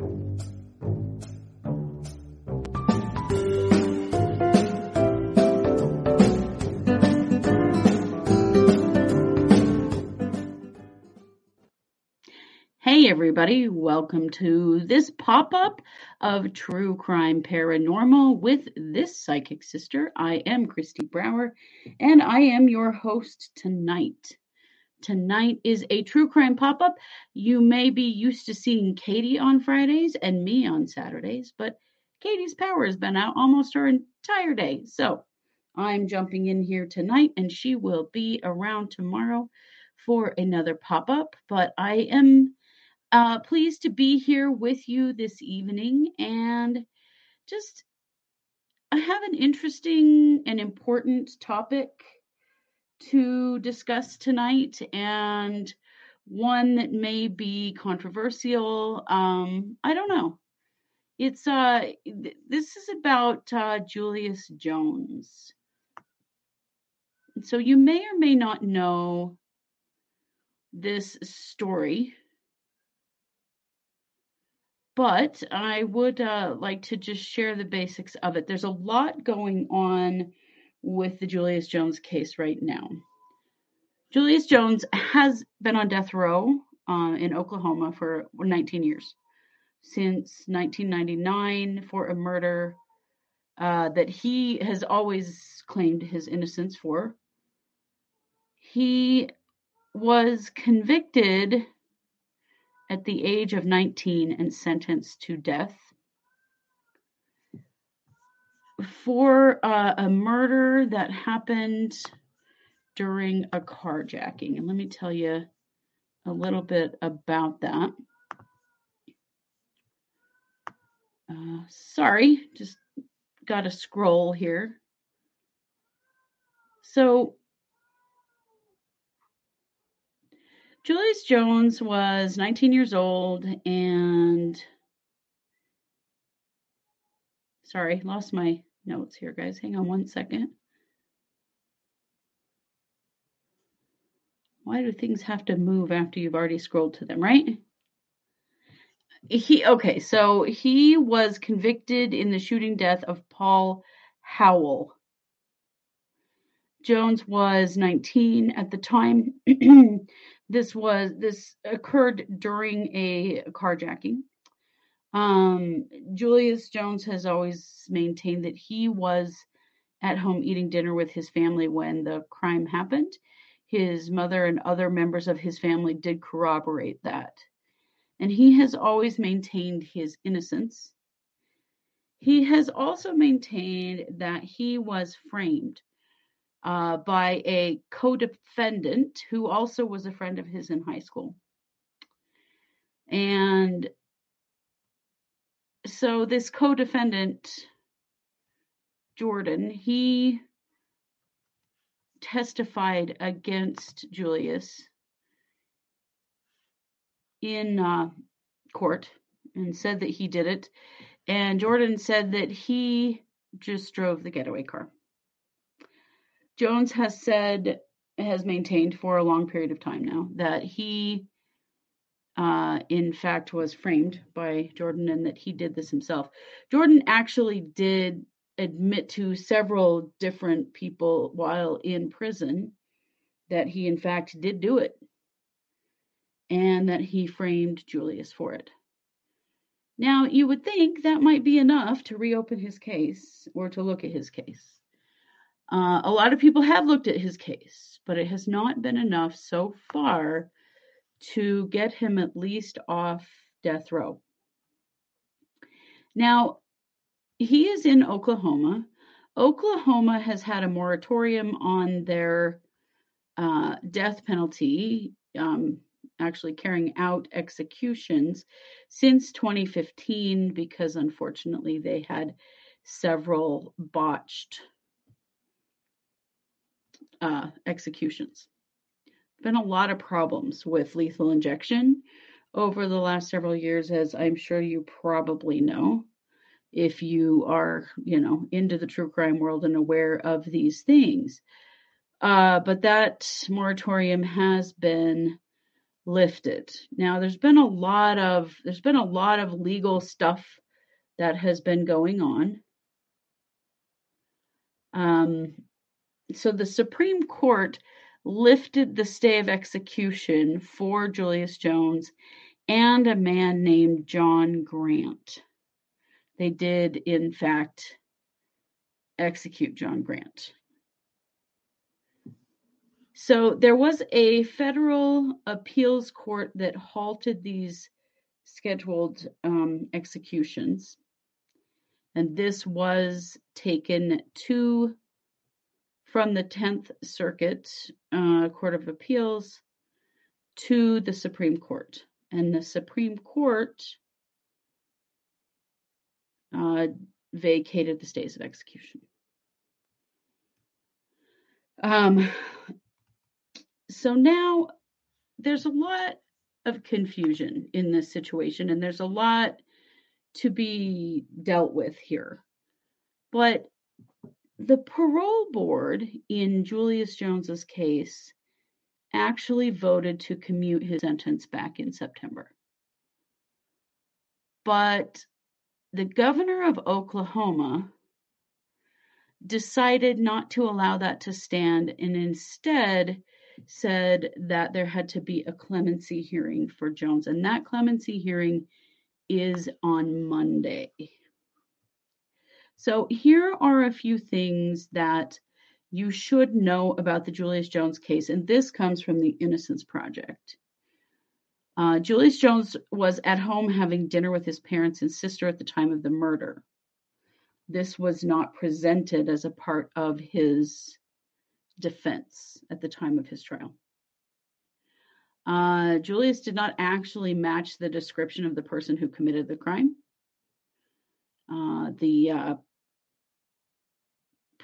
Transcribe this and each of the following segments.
Hey, everybody, welcome to this pop up of True Crime Paranormal with this psychic sister. I am Christy Brower, and I am your host tonight. Tonight is a true crime pop up. You may be used to seeing Katie on Fridays and me on Saturdays, but Katie's power has been out almost her entire day. So I'm jumping in here tonight, and she will be around tomorrow for another pop up. But I am uh, pleased to be here with you this evening and just I have an interesting and important topic to discuss tonight and one that may be controversial. Um, I don't know. It's uh th- this is about uh, Julius Jones. So you may or may not know this story, but I would uh, like to just share the basics of it. There's a lot going on with the Julius Jones case right now. Julius Jones has been on death row uh, in Oklahoma for 19 years, since 1999, for a murder uh, that he has always claimed his innocence for. He was convicted at the age of 19 and sentenced to death for uh, a murder that happened during a carjacking. And let me tell you a little bit about that. Uh, sorry, just got to scroll here. So, Julius Jones was 19 years old and sorry, lost my notes here, guys. Hang on one second. Why do things have to move after you've already scrolled to them, right? He okay, so he was convicted in the shooting death of Paul Howell. Jones was 19 at the time. this was this occurred during a carjacking. Um, Julius Jones has always maintained that he was at home eating dinner with his family when the crime happened. His mother and other members of his family did corroborate that. And he has always maintained his innocence. He has also maintained that he was framed uh, by a co defendant who also was a friend of his in high school. And so this co-defendant Jordan, he testified against Julius in uh, court and said that he did it. And Jordan said that he just drove the getaway car. Jones has said, has maintained for a long period of time now, that he uh, in fact, was framed by Jordan and that he did this himself. Jordan actually did admit to several different people while in prison that he, in fact, did do it and that he framed Julius for it. Now, you would think that might be enough to reopen his case or to look at his case. Uh, a lot of people have looked at his case, but it has not been enough so far to get him at least off death row. Now, he is in Oklahoma. Oklahoma has had a moratorium on their uh, death penalty, um, actually carrying out executions since 2015 because unfortunately they had several botched uh, executions been a lot of problems with lethal injection over the last several years, as I'm sure you probably know if you are, you know, into the true crime world and aware of these things. Uh, but that moratorium has been lifted. Now there's been a lot of there's been a lot of legal stuff that has been going on. Um, so the Supreme Court lifted the stay of execution for Julius Jones and a man named John Grant. They did, in fact, execute John Grant. So there was a federal appeals court that halted these scheduled um, executions. And this was taken to from the 10th Circuit uh, Court of Appeals to the Supreme Court. And the Supreme Court uh, vacated the stays of execution. Um, so now there's a lot of confusion in this situation, and there's a lot to be dealt with here. But the parole board in Julius Jones's case actually voted to commute his sentence back in September. But the governor of Oklahoma decided not to allow that to stand and instead said that there had to be a clemency hearing for Jones. And that clemency hearing is on Monday. So here are a few things that you should know about the Julius Jones case. And this comes from the Innocence Project. Uh, Julius Jones was at home having dinner with his parents and sister at the time of the murder. This was not presented as a part of his defense at the time of his trial. Uh, Julius did not actually match the description of the person who committed the crime. Uh, the uh,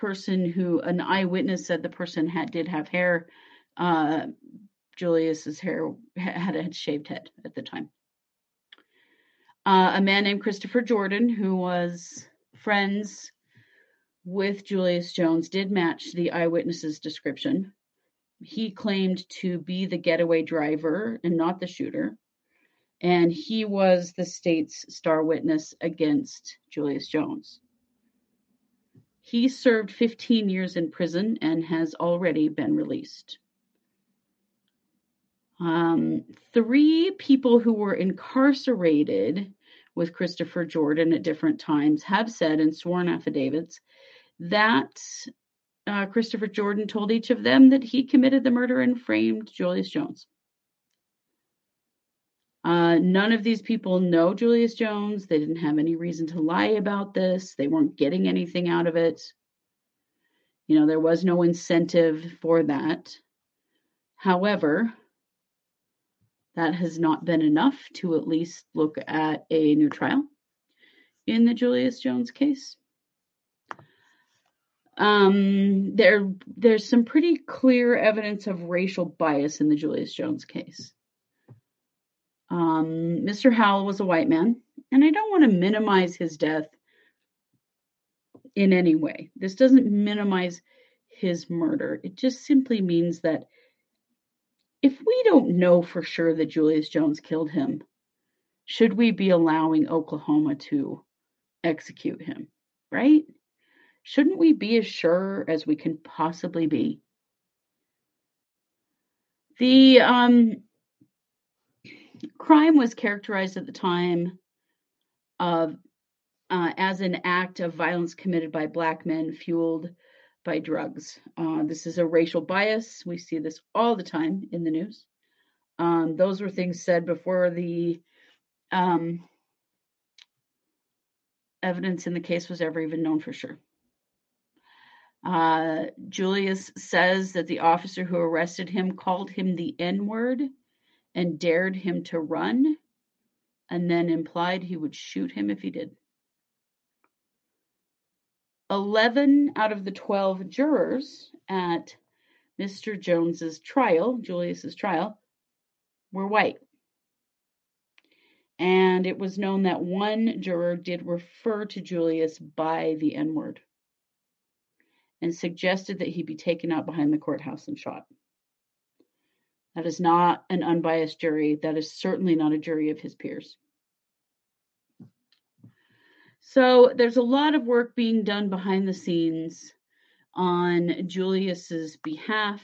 person who, an eyewitness said the person had did have hair. Uh, Julius's hair had a shaved head at the time. Uh, a man named Christopher Jordan, who was friends with Julius Jones did match the eyewitness's description. He claimed to be the getaway driver and not the shooter. And he was the state's star witness against Julius Jones. He served 15 years in prison and has already been released. Um, three people who were incarcerated with Christopher Jordan at different times have said in sworn affidavits that uh, Christopher Jordan told each of them that he committed the murder and framed Julius Jones. Uh, none of these people know Julius Jones. They didn't have any reason to lie about this. They weren't getting anything out of it. You know, there was no incentive for that. However, that has not been enough to at least look at a new trial in the Julius Jones case. Um, there, there's some pretty clear evidence of racial bias in the Julius Jones case. Um, Mr. Howell was a white man, and I don't want to minimize his death in any way. This doesn't minimize his murder. It just simply means that if we don't know for sure that Julius Jones killed him, should we be allowing Oklahoma to execute him, right? Shouldn't we be as sure as we can possibly be? The um, crime was characterized at the time of uh, as an act of violence committed by black men fueled by drugs. Uh, this is a racial bias. We see this all the time in the news. Um, those were things said before the um, evidence in the case was ever even known for sure. Uh, Julius says that the officer who arrested him called him the N word and dared him to run, and then implied he would shoot him if he did. 11 out of the 12 jurors at Mr. Jones's trial, Julius's trial, were white. And it was known that one juror did refer to Julius by the N word and suggested that he be taken out behind the courthouse and shot. That is not an unbiased jury. That is certainly not a jury of his peers. So there's a lot of work being done behind the scenes on Julius's behalf.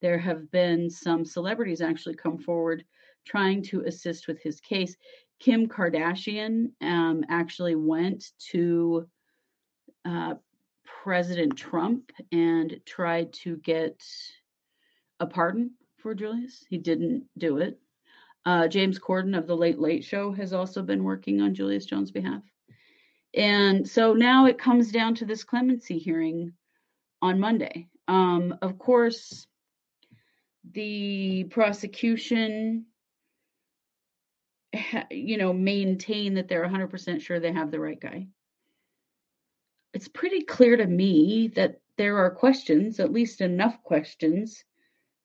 There have been some celebrities actually come forward trying to assist with his case. Kim Kardashian um, actually went to uh, President Trump and tried to get a pardon for Julius. He didn't do it. Uh, James Corden of the Late Late Show has also been working on Julius Jones' behalf. And so now it comes down to this clemency hearing on Monday. Um, of course, the prosecution, you know, maintain that they're 100% sure they have the right guy. It's pretty clear to me that there are questions, at least enough questions,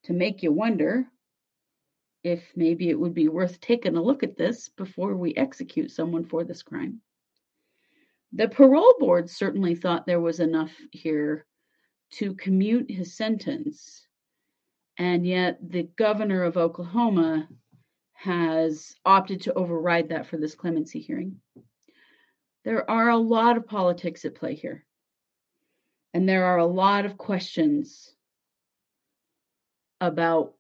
to make you wonder if maybe it would be worth taking a look at this before we execute someone for this crime. The parole board certainly thought there was enough here to commute his sentence, and yet the governor of Oklahoma has opted to override that for this clemency hearing. There are a lot of politics at play here, and there are a lot of questions about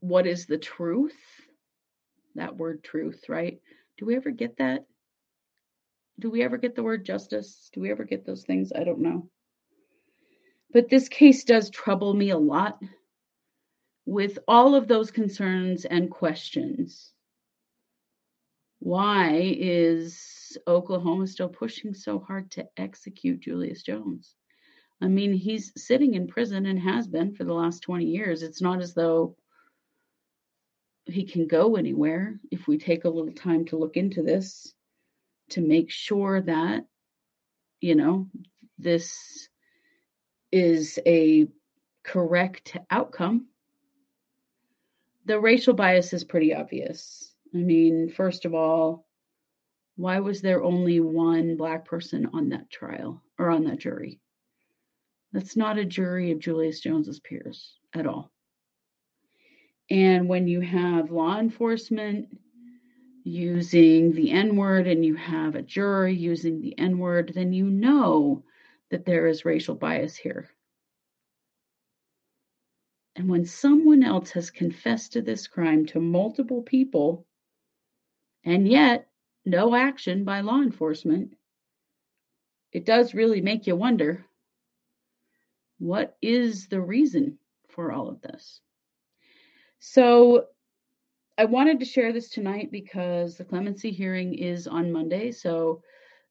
what is the truth. That word truth, right? Do we ever get that? Do we ever get the word justice? Do we ever get those things? I don't know. But this case does trouble me a lot with all of those concerns and questions. Why is Oklahoma still pushing so hard to execute Julius Jones? I mean, he's sitting in prison and has been for the last 20 years. It's not as though he can go anywhere if we take a little time to look into this to make sure that, you know, this is a correct outcome. The racial bias is pretty obvious. I mean, first of all, why was there only one black person on that trial or on that jury? That's not a jury of Julius Jones's peers at all. And when you have law enforcement using the N word and you have a jury using the N word, then you know that there is racial bias here. And when someone else has confessed to this crime to multiple people, and yet no action by law enforcement, it does really make you wonder what is the reason for all of this? So I wanted to share this tonight because the clemency hearing is on Monday. So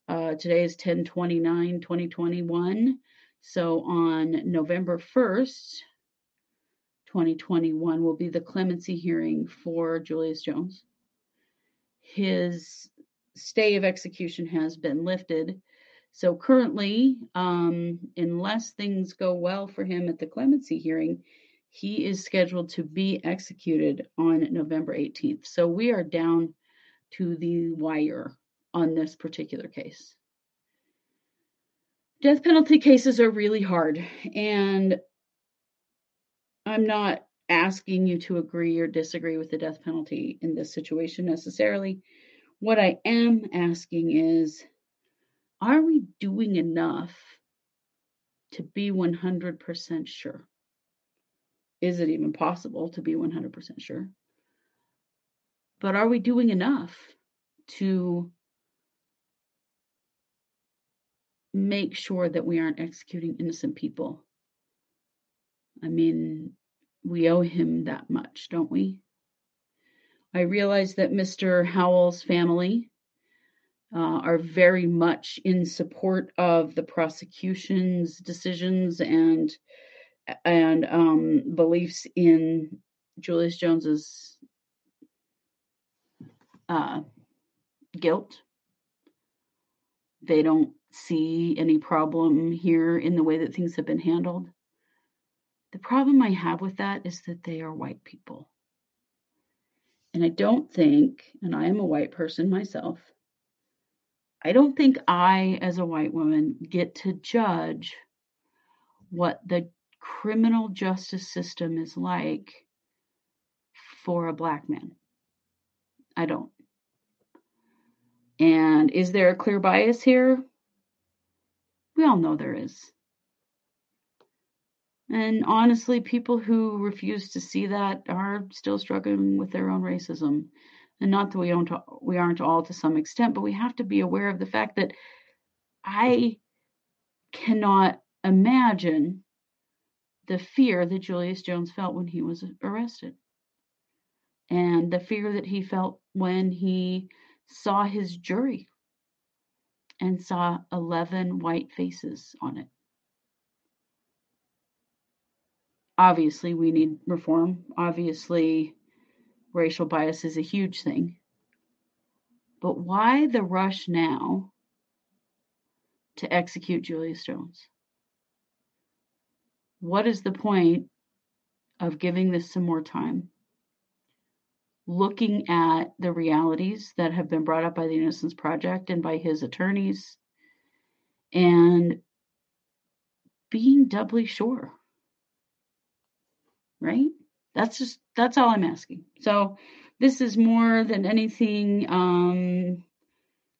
uh, today is 10 29 2021. So on November 1st, 2021, will be the clemency hearing for Julius Jones. His stay of execution has been lifted so currently, um, unless things go well for him at the clemency hearing, he is scheduled to be executed on November 18th. So we are down to the wire on this particular case. Death penalty cases are really hard, and I'm not asking you to agree or disagree with the death penalty in this situation necessarily. What I am asking is are we doing enough to be 100% sure? Is it even possible to be 100% sure? But are we doing enough to make sure that we aren't executing innocent people? I mean, we owe him that much, don't we? I realize that Mr. Howell's family uh, are very much in support of the prosecution's decisions and and um, beliefs in Julius Jones's uh, guilt. They don't see any problem here in the way that things have been handled. The problem I have with that is that they are white people. And I don't think, and I am a white person myself, I don't think I, as a white woman, get to judge what the criminal justice system is like for a black man. I don't. And is there a clear bias here? We all know there is. And honestly, people who refuse to see that are still struggling with their own racism. And not that we aren't, we aren't all to some extent, but we have to be aware of the fact that I cannot imagine the fear that Julius Jones felt when he was arrested and the fear that he felt when he saw his jury and saw 11 white faces on it. Obviously, we need reform. Obviously, racial bias is a huge thing. But why the rush now to execute Julius Jones? What is the point of giving this some more time? Looking at the realities that have been brought up by the Innocence Project and by his attorneys and being doubly sure. Right? That's just that's all I'm asking. So this is more than anything um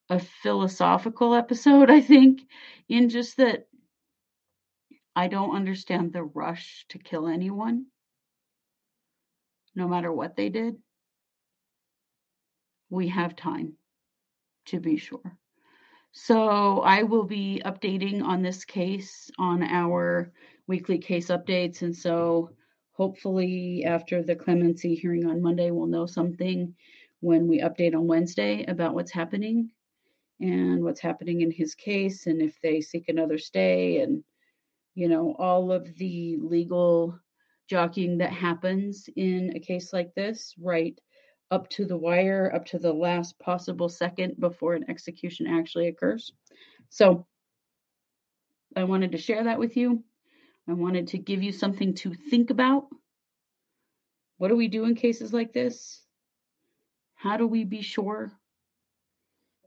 a philosophical episode, I think, in just that I don't understand the rush to kill anyone, no matter what they did. We have time, to be sure. So I will be updating on this case on our weekly case updates. And so hopefully, after the clemency hearing on Monday, we'll know something when we update on Wednesday about what's happening and what's happening in his case and if they seek another stay and you know all of the legal jockeying that happens in a case like this right up to the wire up to the last possible second before an execution actually occurs. So i wanted to share that with you i wanted to give you something to think about what do we do in cases like this how do we be sure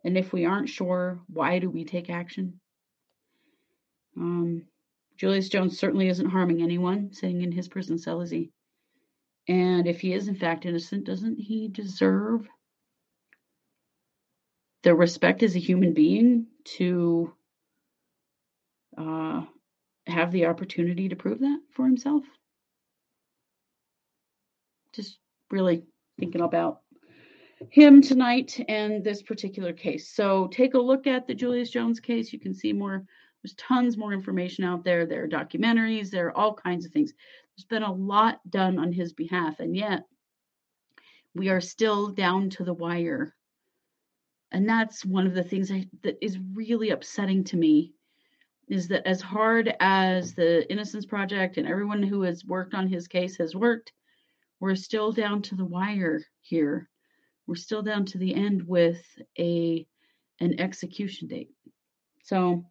and if we aren't sure, why do we take action? Um, Julius Jones certainly isn't harming anyone sitting in his prison cell, is he? And if he is in fact innocent, doesn't he deserve the respect as a human being to uh, have the opportunity to prove that for himself? Just really thinking about him tonight and this particular case. So take a look at the Julius Jones case. You can see more, there's tons more information out there. There are documentaries, there are all kinds of things. There's been a lot done on his behalf, and yet we are still down to the wire. And that's one of the things I, that is really upsetting to me is that as hard as the Innocence Project and everyone who has worked on his case has worked, we're still down to the wire here we're still down to the end with a an execution date. So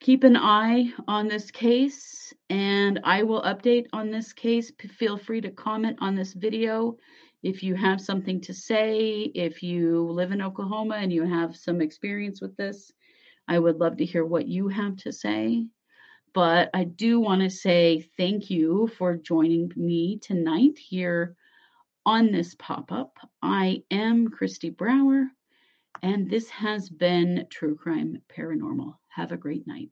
keep an eye on this case and I will update on this case. Feel free to comment on this video if you have something to say. If you live in Oklahoma and you have some experience with this, I would love to hear what you have to say. But I do want to say thank you for joining me tonight here on this pop up. I am Christy Brower, and this has been True Crime Paranormal. Have a great night.